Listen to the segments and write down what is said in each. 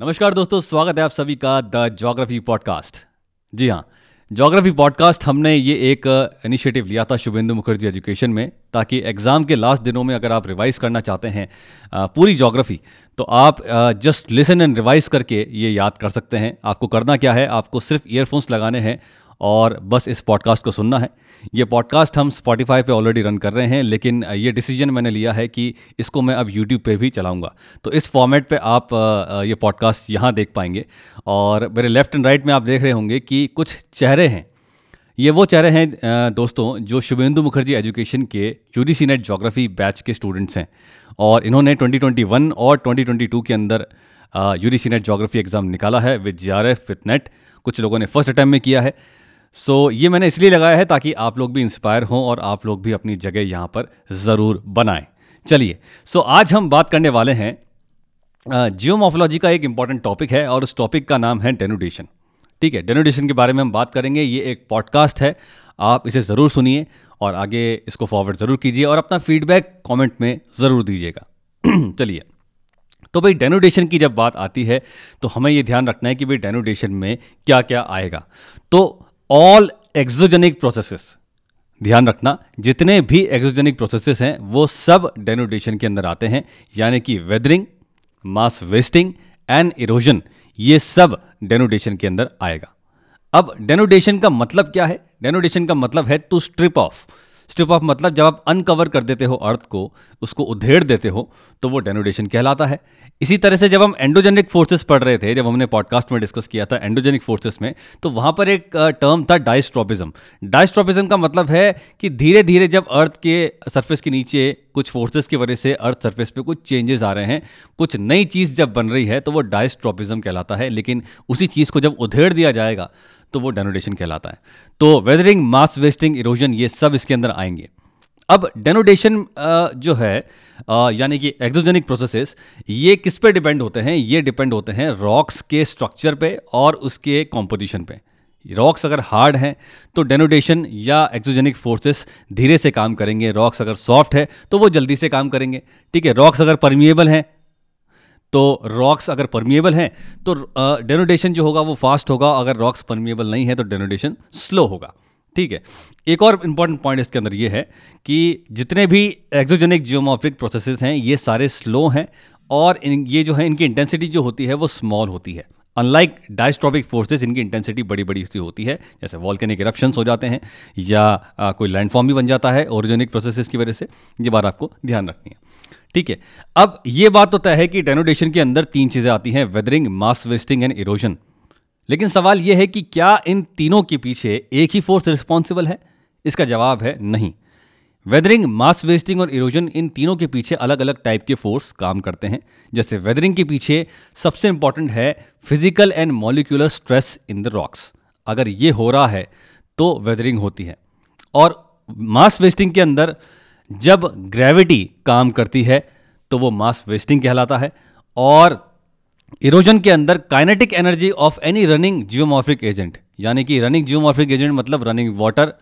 नमस्कार दोस्तों, स्वागत है आप सभी का द जोग्राफी पॉडकास्ट। जी हाँ जोग्राफी पॉडकास्ट हमने ये एक इनिशिएटिव लिया था शुभेंदु मुखर्जी एजुकेशन में, ताकि एग्ज़ाम के लास्ट दिनों में अगर आप रिवाइज करना चाहते हैं पूरी जोग्राफी तो आप जस्ट लिसन एंड रिवाइज करके ये याद कर सकते हैं। आपको करना क्या है, आपको सिर्फ़ ईयरफोन्स लगाने हैं और बस इस पॉडकास्ट को सुनना है। ये पॉडकास्ट हम स्पॉटिफाई पे ऑलरेडी रन कर रहे हैं, लेकिन ये डिसीज़न मैंने लिया है कि इसको मैं अब यूट्यूब पे भी चलाऊँगा। तो इस फॉर्मेट पे आप ये पॉडकास्ट यहाँ देख पाएँगे। और मेरे लेफ़्ट एंड राइट में आप देख रहे होंगे कि कुछ चेहरे हैं। ये वो चेहरे हैं दोस्तों, जो शुभेंदु मुखर्जी एजुकेशन के U C NET geography batch के स्टूडेंट्स हैं। और इन्होंने 2021 और 2022 के अंदर U C NET geography exam निकाला है with J R F with NET कुछ लोगों ने फ़र्स्ट अटैम्प्ट में किया है। सो so, ये मैंने इसलिए लगाया है ताकि आप लोग भी इंस्पायर हों और आप लोग भी अपनी जगह यहाँ पर ज़रूर बनाएँ। चलिए सो so, आज हम बात करने वाले हैं जियोमॉर्फोलॉजी का एक इंपॉर्टेंट टॉपिक है और उस टॉपिक का नाम है डेनोडेशन ठीक है डेनोडेशन के बारे में हम बात करेंगे। ये एक पॉडकास्ट है आप इसे ज़रूर सुनिए और आगे इसको फॉरवर्ड ज़रूर कीजिए और अपना फीडबैक कमेंट में ज़रूर दीजिएगा। चलिए तो भाई डेनोडेशन की जब बात आती है तो हमें ये ध्यान रखना है कि भाई डेनोडेशन में क्या क्या आएगा। तो ऑल एक्सोजेनिक प्रोसेसेस ध्यान रखना, जितने भी एक्सोजेनिक प्रोसेसेस हैं, वो सब डेनोडेशन के अंदर आते हैं, यानी कि weathering mass wasting and erosion ये सब डेनोडेशन के अंदर आएगा। अब डेनोडेशन का मतलब क्या है? डेनोडेशन का मतलब है to strip off strip off मतलब जब आप अनकवर कर देते हो अर्थ को, उसको उधेड़ देते हो तो वो डेनोडेशन कहलाता है। इसी तरह से जब हम एंडोजेनिक फोर्सेस पढ़ रहे थे, जब हमने पॉडकास्ट में डिस्कस किया था एंडोजेनिक फोर्सेस में तो वहाँ पर एक टर्म था डाइस्ट्रोपिज्म डाइस्ट्रोपिज्म का मतलब है कि धीरे धीरे जब अर्थ के सर्फेस के नीचे कुछ फोर्सेस की वजह से अर्थ सर्फेस पे कुछ चेंजेस आ रहे हैं, कुछ नई चीज़ जब बन रही है तो वो डाइस्ट्रोपिज्म कहलाता है। लेकिन उसी चीज़ को जब उधेड़ दिया जाएगा तो वो डेनोडेशन कहलाता है। तो वेदरिंग मास वेस्टिंग इरोजन ये सब इसके अंदर आएँगे। अब डेनोडेशन जो है यानी कि एक्सोजेनिक प्रोसेसेस ये किस पे डिपेंड होते हैं? ये डिपेंड होते हैं रॉक्स के स्ट्रक्चर पे और उसके कॉम्पोजिशन पे। रॉक्स अगर हार्ड हैं तो डेनोडेशन या एक्सोजेनिक फोर्सेस धीरे से काम करेंगे। रॉक्स अगर सॉफ्ट है तो वो जल्दी से काम करेंगे। ठीक है रॉक्स अगर परमिएबल हैं तो रॉक्स अगर परमिएबल हैं तो डेनोडेशन जो होगा वो फास्ट होगा अगर रॉक्स परमिएबल नहीं है तो डेनोडेशन स्लो होगा। ठीक है? एक और इंपॉर्टेंट पॉइंट इसके अंदर ये है कि जितने भी एक्सोजेनिक जियोमॉर्फिक प्रोसेसेस हैं ये सारे स्लो हैं और इन ये जो है इनकी इंटेंसिटी जो होती है वो स्मॉल होती है। अनलाइक डायस्ट्रॉपिक फोर्सेस इनकी इंटेंसिटी बड़ी बड़ी सी होती है जैसे वॉल्केनिक इरप्शंस हो जाते हैं या आ, कोई लैंडफॉर्म भी बन जाता है ओरिजेनिक प्रोसेसेस की वजह से। ये बात आपको ध्यान रखनी है। ठीक है। अब ये बात तो तय है कि डेनोडेशन के अंदर तीन चीज़ें आती हैं weathering mass wasting and erosion लेकिन सवाल यह है कि क्या इन तीनों के पीछे एक ही फोर्स रिस्पॉन्सिबल है? इसका जवाब है नहीं। वेदरिंग मास वेस्टिंग और इरोजन इन तीनों के पीछे अलग अलग टाइप के फोर्स काम करते हैं। जैसे वेदरिंग के पीछे सबसे इंपॉर्टेंट है physical and molecular stress in the rocks अगर ये हो रहा है तो वेदरिंग होती है। और मास वेस्टिंग के अंदर जब ग्रेविटी काम करती है तो वो मास वेस्टिंग कहलाता है और इरोजन के अंदर kinetic energy of any running geomorphic agent यानी कि रनिंग जियोमॉर्फिक एजेंट मतलब रनिंग वाटर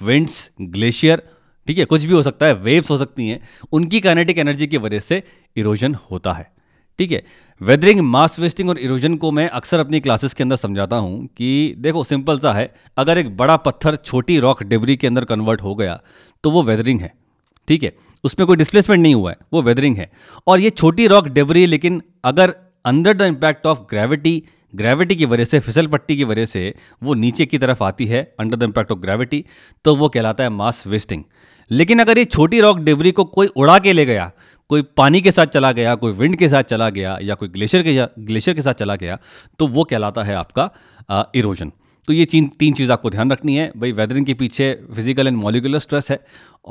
विंड्स ग्लेशियर ठीक है, कुछ भी हो सकता है वेव्स हो सकती हैं, उनकी काइनेटिक एनर्जी की वजह से इरोजन होता है, ठीक है। वेदरिंग मास वेस्टिंग और इरोजन को मैं अक्सर अपनी क्लासेस के अंदर समझाता हूँ कि देखो सिंपल सा है, अगर एक बड़ा पत्थर, छोटी रॉक डिबरी के अंदर कन्वर्ट हो गया तो वो वेदरिंग है ठीक है, उसमें कोई डिस्प्लेसमेंट नहीं हुआ है, वो वेदरिंग है। और ये छोटी रॉक डेबरी लेकिन अगर under the impact of gravity gravity की वजह से, फिसल पट्टी की वजह से वो नीचे की तरफ़ आती है under the impact of gravity तो वो कहलाता है मास वेस्टिंग लेकिन अगर ये छोटी रॉक डेबरी को कोई उड़ा के ले गया, कोई पानी के साथ चला गया, कोई विंड के साथ चला गया, या कोई ग्लेशियर के ग्लेशियर के साथ चला गया तो वो कहलाता है आपका इरोजन तो ये तीन तीन चीज़ आपको ध्यान रखनी है। भाई वेदरिंग के पीछे फ़िज़िकल एंड मॉलिकुलर स्ट्रेस है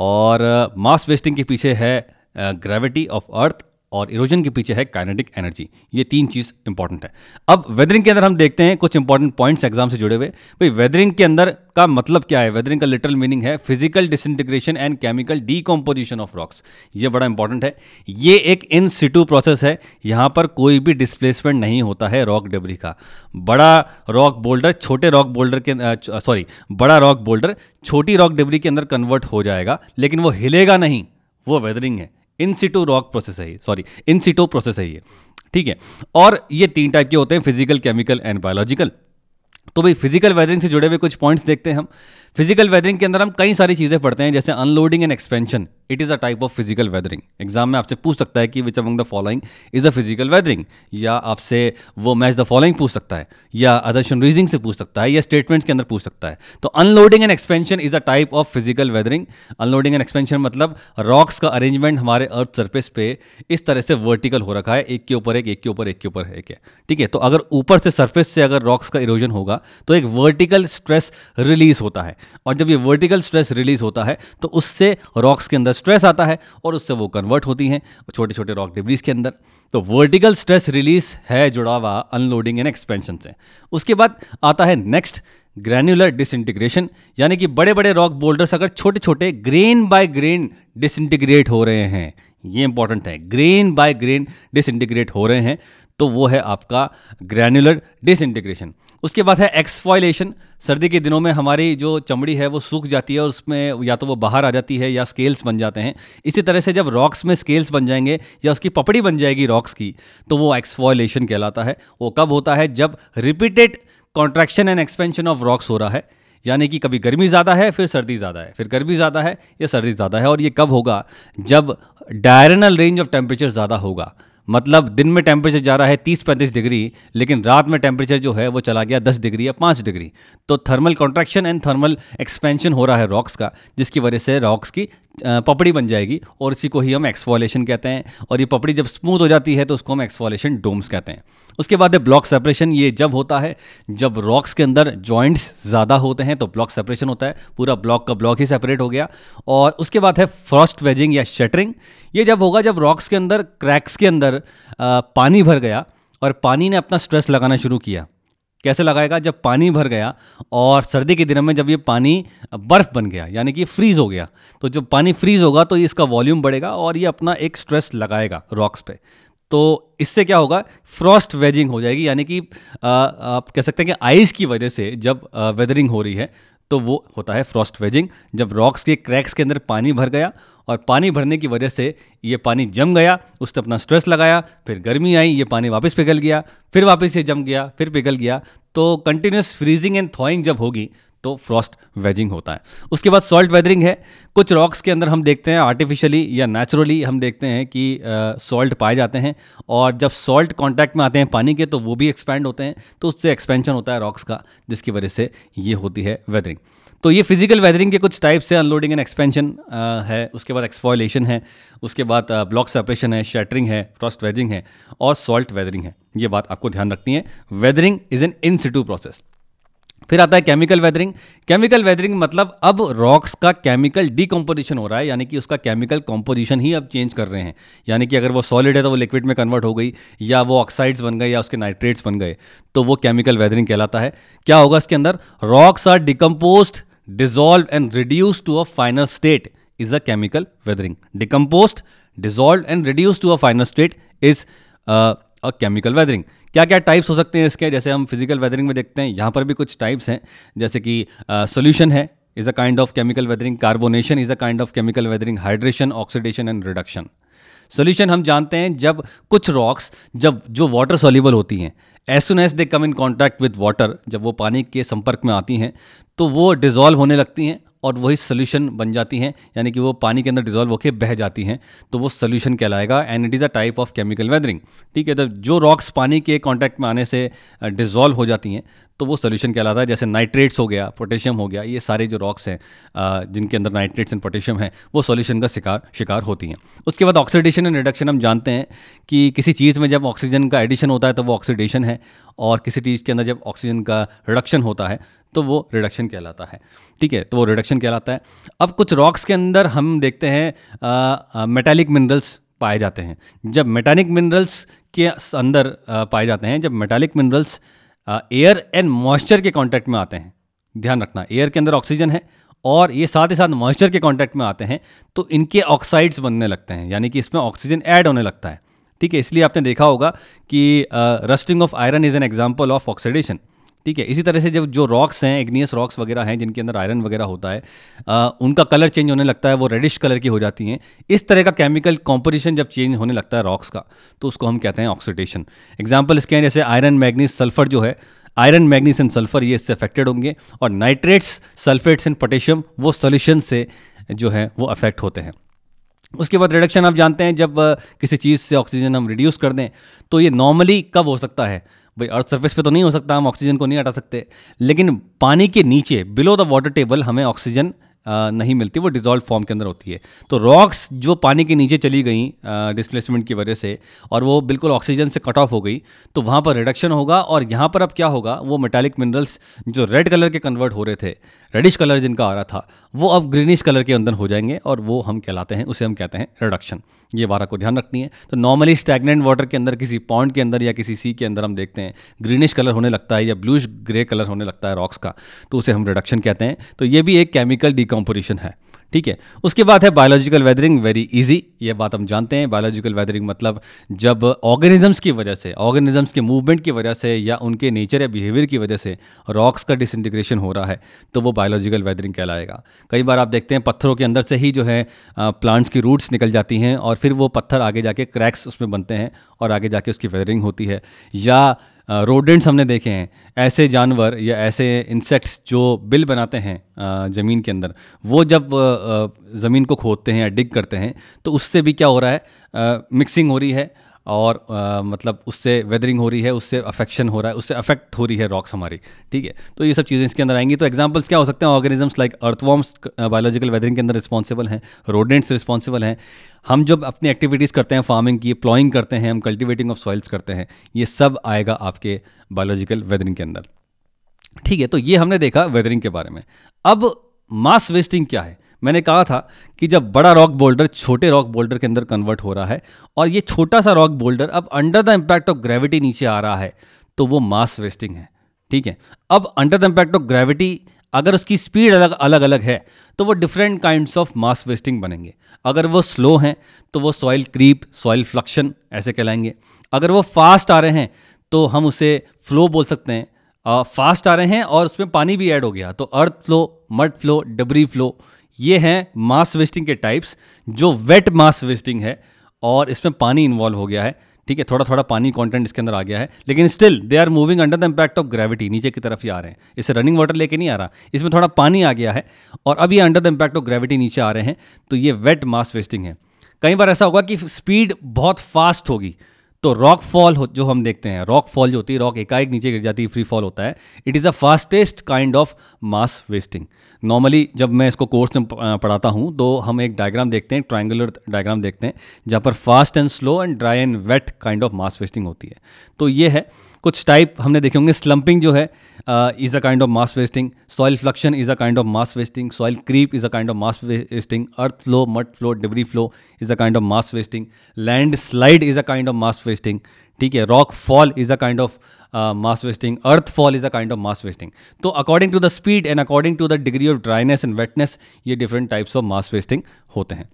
और मास वेस्टिंग के पीछे है ग्रेविटी ऑफ़ अर्थ और इरोजन के पीछे है काइनेटिक एनर्जी ये तीन चीज़ इंपॉर्टेंट है। अब वेदरिंग के अंदर हम देखते हैं कुछ इंपॉर्टेंट पॉइंट्स एग्ज़ाम से जुड़े हुए। भाई वेदरिंग के अंदर का मतलब क्या है? वेदरिंग का लिटरल मीनिंग है physical disintegration and chemical decomposition of rocks ये बड़ा इंपॉर्टेंट है। ये एक इन सिटू प्रोसेस है। यहाँ पर कोई भी डिस्प्लेसमेंट नहीं होता है रॉक डेबरी का। बड़ा रॉक बोल्डर छोटे रॉक बोल्डर के सॉरी बड़ा रॉक बोल्डर छोटी रॉक डेबरी के अंदर कन्वर्ट हो जाएगा, लेकिन वो हिलेगा नहीं। वो वेदरिंग है। इन सीटो रॉक प्रोसेस है ये सॉरी इन सीटो प्रोसेस है ये, ठीक है? और ये तीन टाइप के होते हैं फ़िज़िकल केमिकल एंड बायोलॉजिकल तो भाई फ़िज़िकल वेदरिंग से जुड़े हुए कुछ पॉइंट्स देखते हैं हम। फ़िज़िकल वेदरिंग के अंदर हम कई सारी चीज़ें पढ़ते हैं, जैसे unloading and expansion it is a type of physical weathering exam में आपसे पूछ सकता है कि which among the following is a physical weathering या आपसे वो मैच द फॉलोइंग पूछ सकता है? या अदर्शन रीजनिंग से पूछ सकता है? या स्टेटमेंट्स के अंदर पूछ सकता है? तो unloading and expansion is a type of physical weathering unloading and expansion मतलब रॉक्स का अरेंजमेंट हमारे अर्थ सर्फेस पे इस तरह से वर्टिकल हो रखा है। एक के ऊपर एक एक के ऊपर एक के ऊपर एक है। ठीक है? तो अगर ऊपर से सर्फेस से अगर रॉक्स का इरोजन होगा तो एक वर्टिकल स्ट्रेस रिलीज़ होता है। और जब ये वर्टिकल स्ट्रेस रिलीज़ होता है तो उससे रॉक्स के अंदर स्ट्रेस आता है और उससे वो कन्वर्ट होती हैं छोटे छोटे रॉक डिब्रीज के अंदर। तो वर्टिकल स्ट्रेस रिलीज़ है जुड़ा हुआ अनलोडिंग एंड एक्सपेंशन से। उसके बाद आता है नेक्स्ट ग्रैन्युलर डिसइंटीग्रेशन यानी कि बड़े बड़े रॉक बोल्डर्स अगर छोटे छोटे ग्रेन बाय ग्रेन डिसइंटीग्रेट हो रहे हैं, ये इंपॉर्टेंट है ग्रेन बाय ग्रेन डिसइंटीग्रेट हो रहे हैं तो वो है आपका ग्रैनुलर डिसइंटीग्रेशन उसके बाद है एक्सफॉइलेशन सर्दी के दिनों में हमारी जो चमड़ी है वो सूख जाती है और उसमें या तो वो बाहर आ जाती है या स्केल्स बन जाते हैं। इसी तरह से जब रॉक्स में स्केल्स बन जाएँगे या उसकी पपड़ी बन जाएगी रॉक्स की तो वो एक्सफॉइलेशन कहलाता है। वो कब होता है? जब repeated contraction and expansion of rocks हो रहा है। यानी कि कभी गर्मी ज़्यादा है, फिर सर्दी ज़्यादा है, फिर गर्मी ज़्यादा है, या सर्दी ज़्यादा है और ये कब होगा? जब डायरनल रेंज ऑफ़ टेम्परेचर ज़्यादा होगा। मतलब दिन में टेम्परेचर जा रहा है तीस पैंतीस डिग्री, लेकिन रात में टेम्परेचर जो है वो चला गया दस डिग्री या पाँच डिग्री। तो thermal contraction and thermal expansion हो रहा है रॉक्स का, जिसकी वजह से रॉक्स की पपड़ी बन जाएगी और इसी को ही हम एक्सफॉलेशन कहते हैं। और ये पपड़ी जब स्मूथ हो जाती है तो उसको हम एक्सफॉलेशन डोम्स कहते हैं। उसके बाद है ब्लॉक सेपरेशन ये जब होता है, जब रॉक्स के अंदर जॉइंट्स ज़्यादा होते हैं तो ब्लॉक सेपरेशन होता है। पूरा ब्लॉक का ब्लॉक ही सेपरेट हो गया। और उसके बाद है फ्रॉस्ट वेजिंग या शटरिंग ये जब होगा जब रॉक्स के अंदर क्रैक्स के अंदर आ, पानी भर गया और पानी ने अपना स्ट्रेस लगाना शुरू किया। कैसे लगाएगा? जब पानी भर गया और सर्दी के दिनों में जब ये पानी बर्फ़ बन गया यानी कि फ्रीज़ हो गया तो जब पानी फ्रीज़ होगा तो इसका वॉल्यूम बढ़ेगा और ये अपना एक स्ट्रेस लगाएगा रॉक्स पे। तो इससे क्या होगा? फ्रॉस्ट वेजिंग हो जाएगी यानी कि आप कह सकते हैं कि आइस की वजह से जब वेदरिंग हो रही है तो वो होता है फ्रॉस्ट वेजिंग जब रॉक्स के क्रैक्स के अंदर पानी भर गया और पानी भरने की वजह से ये पानी जम गया, उसने अपना स्ट्रेस लगाया, फिर गर्मी आई, ये पानी वापस पिघल गया, फिर वापस ये जम गया, फिर पिघल गया तो कंटिन्यूस फ्रीजिंग एंड थॉइंग जब होगी तो फ्रॉस्ट वेजिंग होता है। उसके बाद सॉल्ट वेदरिंग है। कुछ रॉक्स के अंदर हम देखते हैं आर्टिफिशियली या नेचुरली हम देखते हैं कि सॉल्ट पाए जाते हैं और जब सॉल्ट कॉन्टैक्ट में आते हैं पानी के तो वो भी एक्सपैंड होते हैं। तो उससे एक्सपेंशन होता है रॉक्स का, जिसकी वजह से ये होती है वेदरिंग तो ये फ़िज़िकल वेदरिंग के कुछ टाइप्स है। अनलोडिंग एंड एक्सपेंशन है। उसके बाद एक्सफॉयलेशन है। उसके बाद ब्लॉक सेपरेशन है शैटरिंग है फ्रॉस्ट वेदरिंग है और सॉल्ट वेदरिंग है। ये बात आपको ध्यान रखनी है। Weathering is an in situ process फिर आता है केमिकल वेदरिंग केमिकल वेदरिंग मतलब अब रॉक्स का केमिकल डिकम्पोजिशन हो रहा है, यानी कि उसका केमिकल कॉम्पोजिशन ही अब चेंज कर रहे हैं. यानी कि अगर वो सॉलिड है तो वो लिक्विड में कन्वर्ट हो गई, या वो ऑक्साइड्स बन गए, या उसके नाइट्रेट्स बन गए तो वो केमिकल वेदरिंग कहलाता है. क्या होगा इसके अंदर? Rocks are decompose dissolve and reduce to a final state is a chemical weathering decompose dissolve and reduce to a final state is a chemical weathering क्या क्या टाइप्स हो सकते हैं इसके? जैसे हम फ़िज़िकल वेदरिंग में देखते हैं, यहाँ पर भी कुछ टाइप्स हैं। जैसे कि सोल्यूशन है is a kind of chemical weathering carbonation is a kind of chemical weathering hydration oxidation and reduction solution हम जानते हैं जब कुछ रॉक्स जब जो वाटर सोल्यूबल होती हैं as soon as they come in contact with water जब वो पानी के संपर्क में आती हैं तो वो डिजॉल्व होने लगती हैं। और वही सोल्यूशन बन जाती हैं, यानी कि वो पानी के अंदर डिजॉल्व होकर बह जाती हैं तो वो सोल्यूशन कहलाएगा and it is a type of chemical weathering ठीक है तो जो रॉक्स पानी के कॉन्टैक्ट में आने से डिजॉल्व हो जाती हैं तो वो सोल्यूशन कहलाता है, जैसे नाइट्रेट्स हो गया पोटेशियम हो गया, ये सारे जो रॉक्स हैं जिनके अंदर नाइट्रेट्स एंड पोटेशियम है, वो सोल्यूशन का शिकार शिकार होती हैं। उसके बाद ऑक्सीडेशन एंड रिडक्शन हम जानते हैं कि किसी चीज़ में जब ऑक्सीजन का एडिशन होता है तो वो ऑक्सीडेशन है, और किसी चीज़ के अंदर जब ऑक्सीजन का रिडक्शन होता है तो वो रिडक्शन कहलाता है। ठीक है तो वो रिडक्शन कहलाता है। अब कुछ रॉक्स के अंदर हम देखते हैं मेटालिक मिनरल्स पाए जाते हैं। जब मेटालिक मिनरल्स के अंदर पाए जाते हैं, जब metallic minerals air and moisture के कांटेक्ट में आते हैं। ध्यान रखना एयर के अंदर ऑक्सीजन है और ये साथ ही साथ मॉइस्चर के कांटेक्ट में आते हैं तो इनके ऑक्साइड्स बनने लगते हैं, यानी कि इसमें ऑक्सीजन ऐड होने लगता है। ठीक है, इसलिए आपने देखा होगा कि rusting of iron is an example of oxidation ठीक है इसी तरह से जब जो रॉक्स हैं एग्नियस रॉक्स वगैरह हैं जिनके अंदर आयरन वगैरह होता है आ, उनका कलर चेंज होने लगता है वो रेडिश कलर की हो जाती हैं। इस तरह का केमिकल कॉम्पोजिशन जब चेंज होने लगता है रॉक्स का तो उसको हम कहते हैं ऑक्सीडेशन एग्ज़ाम्पल इसके हैं जैसे आयरन मैग्नीस सल्फ़र जो है आयरन मैग्नीस एंड सल्फ़र ये इससे अफेक्टेड होंगे और नाइट्रेट्स सल्फेट्स एंड पोटेशियम वो सोल्यूशन से जो है वो अफेक्ट होते हैं। उसके बाद रिडक्शन आप जानते हैं जब किसी चीज़ से ऑक्सीजन हम रिड्यूस कर दें तो ये नॉर्मली कब हो सकता है? भाई अर्थ सर्फेस पे तो नहीं हो सकता, हम ऑक्सीजन को नहीं हटा सकते। लेकिन पानी के नीचे बिलो द वाटर टेबल हमें ऑक्सीजन नहीं मिलती, वो डिजॉल्व फॉर्म के अंदर होती है। तो रॉक्स जो पानी के नीचे चली गई डिस्प्लेसमेंट की वजह से, और वो बिल्कुल ऑक्सीजन से कट ऑफ़ हो गई तो वहाँ पर रिडक्शन होगा, और यहाँ पर अब क्या होगा, वो मेटालिक मिनरल्स जो रेड कलर के कन्वर्ट हो रहे थे रेडिश कलर जिनका आ रहा था, वो अब ग्रीनिश कलर के अंदर हो जाएँगे, और वो हम कहलाते हैं, उसे हम कहते हैं रिडक्शन ये बारह को ध्यान रखनी है। तो नॉर्मली स्टैगनेंट वाटर के अंदर, किसी पॉन्ड के अंदर या किसी सी के अंदर हम देखते हैं ग्रीनिश कलर होने लगता है या ब्लूश ग्रे कलर होने लगता है रॉक्स का तो उसे हम रिडक्शन कहते हैं। तो ये भी एक केमिकल डिकम्पोजिशन है। ठीक है? उसके बाद है बायोलॉजिकल वेदरिंग वेरी इजी ये बात हम जानते हैं। बायोलॉजिकल वेदरिंग मतलब जब ऑर्गेनिजम्स की वजह से ऑर्गेनिजम्स के मूवमेंट की वजह से या उनके नेचर या बिहेवियर की वजह से रॉक्स का डिसइंटीग्रेशन हो रहा है तो वो बायोलॉजिकल वेदरिंग कहलाएगा। कई बार आप देखते हैं पत्थरों के अंदर से ही जो है प्लांट्स की रूट्स निकल जाती हैं और फिर वो पत्थर आगे जाके क्रैक्स उसमें बनते हैं और आगे जाके उसकी वेदरिंग होती है। या रोडेंट्स हमने देखे हैं। ऐसे जानवर या ऐसे इंसेक्ट्स जो बिल बनाते हैं ज़मीन के अंदर, वो जब ज़मीन को खोदते हैं या डिग करते हैं तो उससे भी क्या हो रहा है? मिक्सिंग हो रही है। और आ, मतलब उससे वेदरिंग हो रही है उससे अफेक्शन हो रहा है उससे अफेक्ट हो रही है रॉक्स हमारी ठीक है? तो ये सब चीज़ें इसके अंदर आएँगी। तो एग्जाम्पल्स क्या हो सकते हैं? Organisms like earthworms biological weathering के अंदर रिस्पॉन्सिबल हैं रोडेंट्स रिस्पॉन्सिबल हैं। हम जब अपनी एक्टिविटीज़ करते हैं फ़ार्मिंग की प्लॉइंग करते हैं हम कल्टिवेटिंग ऑफ़ सॉइल्स करते हैं ये सब आएगा आपके बायोलॉजिकल वेदरिंग के अंदर ठीक है? तो ये हमने देखा वेदरिंग के बारे में। अब मास वेस्टिंग क्या है? मैंने कहा था कि जब बड़ा रॉक बोल्डर छोटे रॉक बोल्डर के अंदर कन्वर्ट हो रहा है और ये छोटा सा रॉक बोल्डर अब under the impact of gravity नीचे आ रहा है तो वो मास वेस्टिंग है, ठीक है? अब under the impact of gravity अगर उसकी स्पीड अलग अलग अलग है तो वो different kinds of mass wasting बनेंगे। अगर वो स्लो हैं तो वो सॉइल क्रीप सॉइल फ्लक्शन ऐसे कहलाएँगे। अगर वो फास्ट आ रहे हैं तो हम उसे फ्लो बोल सकते हैं। फास्ट आ रहे हैं और उसमें पानी भी ऐड हो गया तो earth flow mud flow debris flow ये हैं मास वेस्टिंग के टाइप्स जो वेट मास वेस्टिंग है, और इसमें पानी इन्वॉल्व हो गया है। ठीक है थोड़ा थोड़ा पानी कंटेंट इसके अंदर आ गया है, लेकिन still they are moving under the impact of gravity नीचे की तरफ़ ही आ रहे हैं। इससे रनिंग वाटर लेके नहीं आ रहा। इसमें थोड़ा पानी आ गया है, और अब ये under the impact of gravity नीचे आ रहे हैं तो ये वेट मास वेस्टिंग है। कई बार ऐसा होगा कि स्पीड बहुत फास्ट होगी तो रॉक फॉल जो हम देखते हैं रॉक फॉल जो होती है रॉक एकाएक नीचे गिर जाती है फ्री फॉल होता है। It is a fastest kind of mass wasting normally जब मैं इसको कोर्स में पढ़ाता हूँ तो हम एक डायग्राम देखते हैं ट्राइंगुलर डायग्राम देखते हैं, जहाँ पर fast and slow and dry and wet kind of mass wasting होती है। तो ये है, कुछ टाइप हमने देखे होंगे स्लम्पिंग जो है is a kind of mass wasting solifluction is a kind of mass wasting soil creep is a kind of mass wasting earth flow mud flow debris flow is a kind of mass wasting land slide is a kind of mass wasting ठीक है rock fall is a kind of mass wasting earth fall is a kind of mass wasting तो according to the speed and according to the degree of dryness and wetness ये different types of mass wasting होते हैं।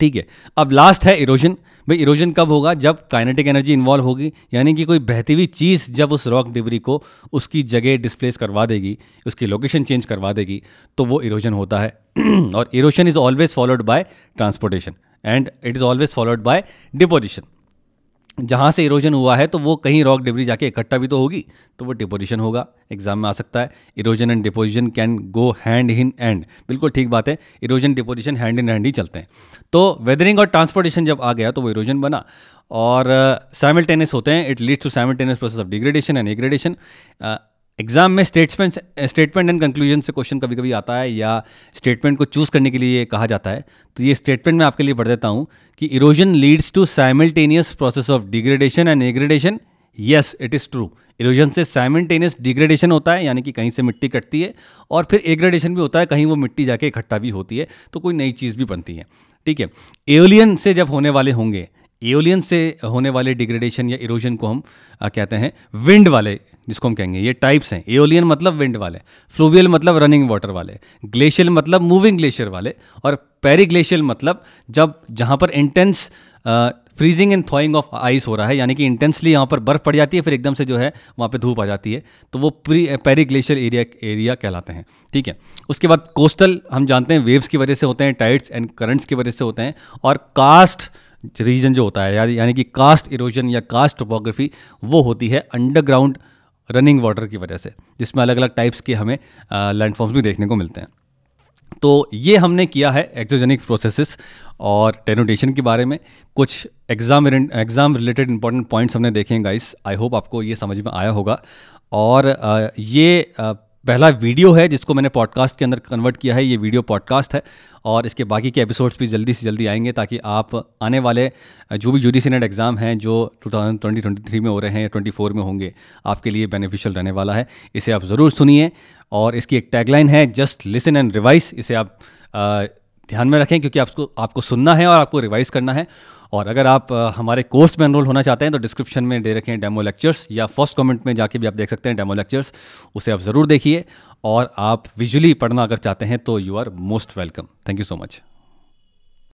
ठीक है, अब last है erosion भाई erosion कब होगा? जब काइनेटिक एनर्जी इन्वॉल्व होगी, यानी कि कोई बहती हुई चीज़ जब उस रॉक डिबरी को उसकी जगह डिस्प्लेस करवा देगी, उसकी लोकेशन चेंज करवा देगी तो वो इरोजन होता है। और erosion is always followed by transportation and it is always followed by deposition जहाँ से इरोजन हुआ है तो वो कहीं रॉक डिब्री जाके इकट्ठा भी तो होगी तो वो डिपोजिशन होगा एग्ज़ाम में आ सकता है। Erosion and deposition can go hand in and बिल्कुल ठीक बात है erosion deposition hand in hand ही चलते हैं। तो वेदरिंग और ट्रांसपोर्टेशन जब आ गया तो वो इरोजन बना। और साइमल्टेनियस uh, होते हैं it leads to simultaneous process of degradation and aggradation exam में स्टेटमेंट स्टेटमेंट एंड कंक्लूजन से क्वेश्चन कभी कभी आता है या स्टेटमेंट को चूज़ करने के लिए कहा जाता है। तो ये स्टेटमेंट मैं आपके लिए पढ़ देता हूँ कि erosion leads to simultaneous process of degradation and aggradation yes it is true erosion से साइमल्टेनियस डिग्रेडेशन होता है, यानी कि कहीं से मिट्टी कटती है और फिर एग्रेडेशन भी होता है, कहीं वो मिट्टी जाके इकट्ठा भी होती है तो कोई नई चीज़ भी बनती है। ठीक है? एलियन से जब होने वाले होंगे एओलियन से होने वाले डिग्रेडेशन या इरोजन को हम आ, कहते हैं विंड वाले जिसको हम कहेंगे। ये टाइप्स हैं। एओलियन मतलब विंड वाले फ्लूवियल मतलब रनिंग वाटर वाले ग्लेशियल मतलब मूविंग ग्लेशियर वाले और पेरी ग्लेशियल मतलब जब जहाँ पर intense freezing and thawing of ice हो रहा है यानी कि इंटेंसली यहाँ पर बर्फ़ पड़ जाती है फिर एकदम से जो है वहाँ पे धूप आ जाती है तो वो pre peri glacier area area कहलाते हैं। ठीक है? उसके बाद कोस्टल हम जानते हैं वेव्स की वजह से होते हैं टाइड्स एंड करंट्स की वजह से होते हैं और कास्ट रीजन जो होता है यानी कि कास्ट इरोजन या कास्ट टोपोग्राफी, वो होती है अंडरग्राउंड रनिंग वाटर की वजह से, जिसमें अलग अलग टाइप्स के हमें लैंडफॉर्म्स भी देखने को मिलते हैं। तो ये हमने किया है एक्सोजेनिक प्रोसेसेस और टेनोटेशन के बारे में। कुछ exam exam related important points हमने देखे हैं, गाइस। आई होप आपको ये समझ में आया होगा। और ये पहला वीडियो है जिसको मैंने पॉडकास्ट के अंदर कन्वर्ट किया है, ये वीडियो पॉडकास्ट है और इसके बाकी के एपिसोड्स भी जल्दी से जल्दी आएँगे ताकि आप आने वाले, जो भी यूडीसी सीनेट एग्ज़ाम हैं, जो 2020-23 में हो रहे हैं या 24 में होंगे, आपके लिए बेनिफिशियल रहने वाला है। इसे आप ज़रूर सुनिए और इसकी एक टैगलाइन है जस्ट लिसन एंड रिवाइस इसे आप ध्यान में रखें, क्योंकि आपको आपको सुनना है और आपको रिवाइज करना है। और अगर आप हमारे कोर्स में एनरोल होना चाहते हैं तो डिस्क्रिप्शन में दे रखें डेमो लेक्चर्स या फ़र्स्ट कमेंट में जाके भी आप देख सकते हैं डेमो लेक्चर्स उसे आप ज़रूर देखिए। और आप विजुअली पढ़ना अगर चाहते हैं तो you are most welcome thank you so much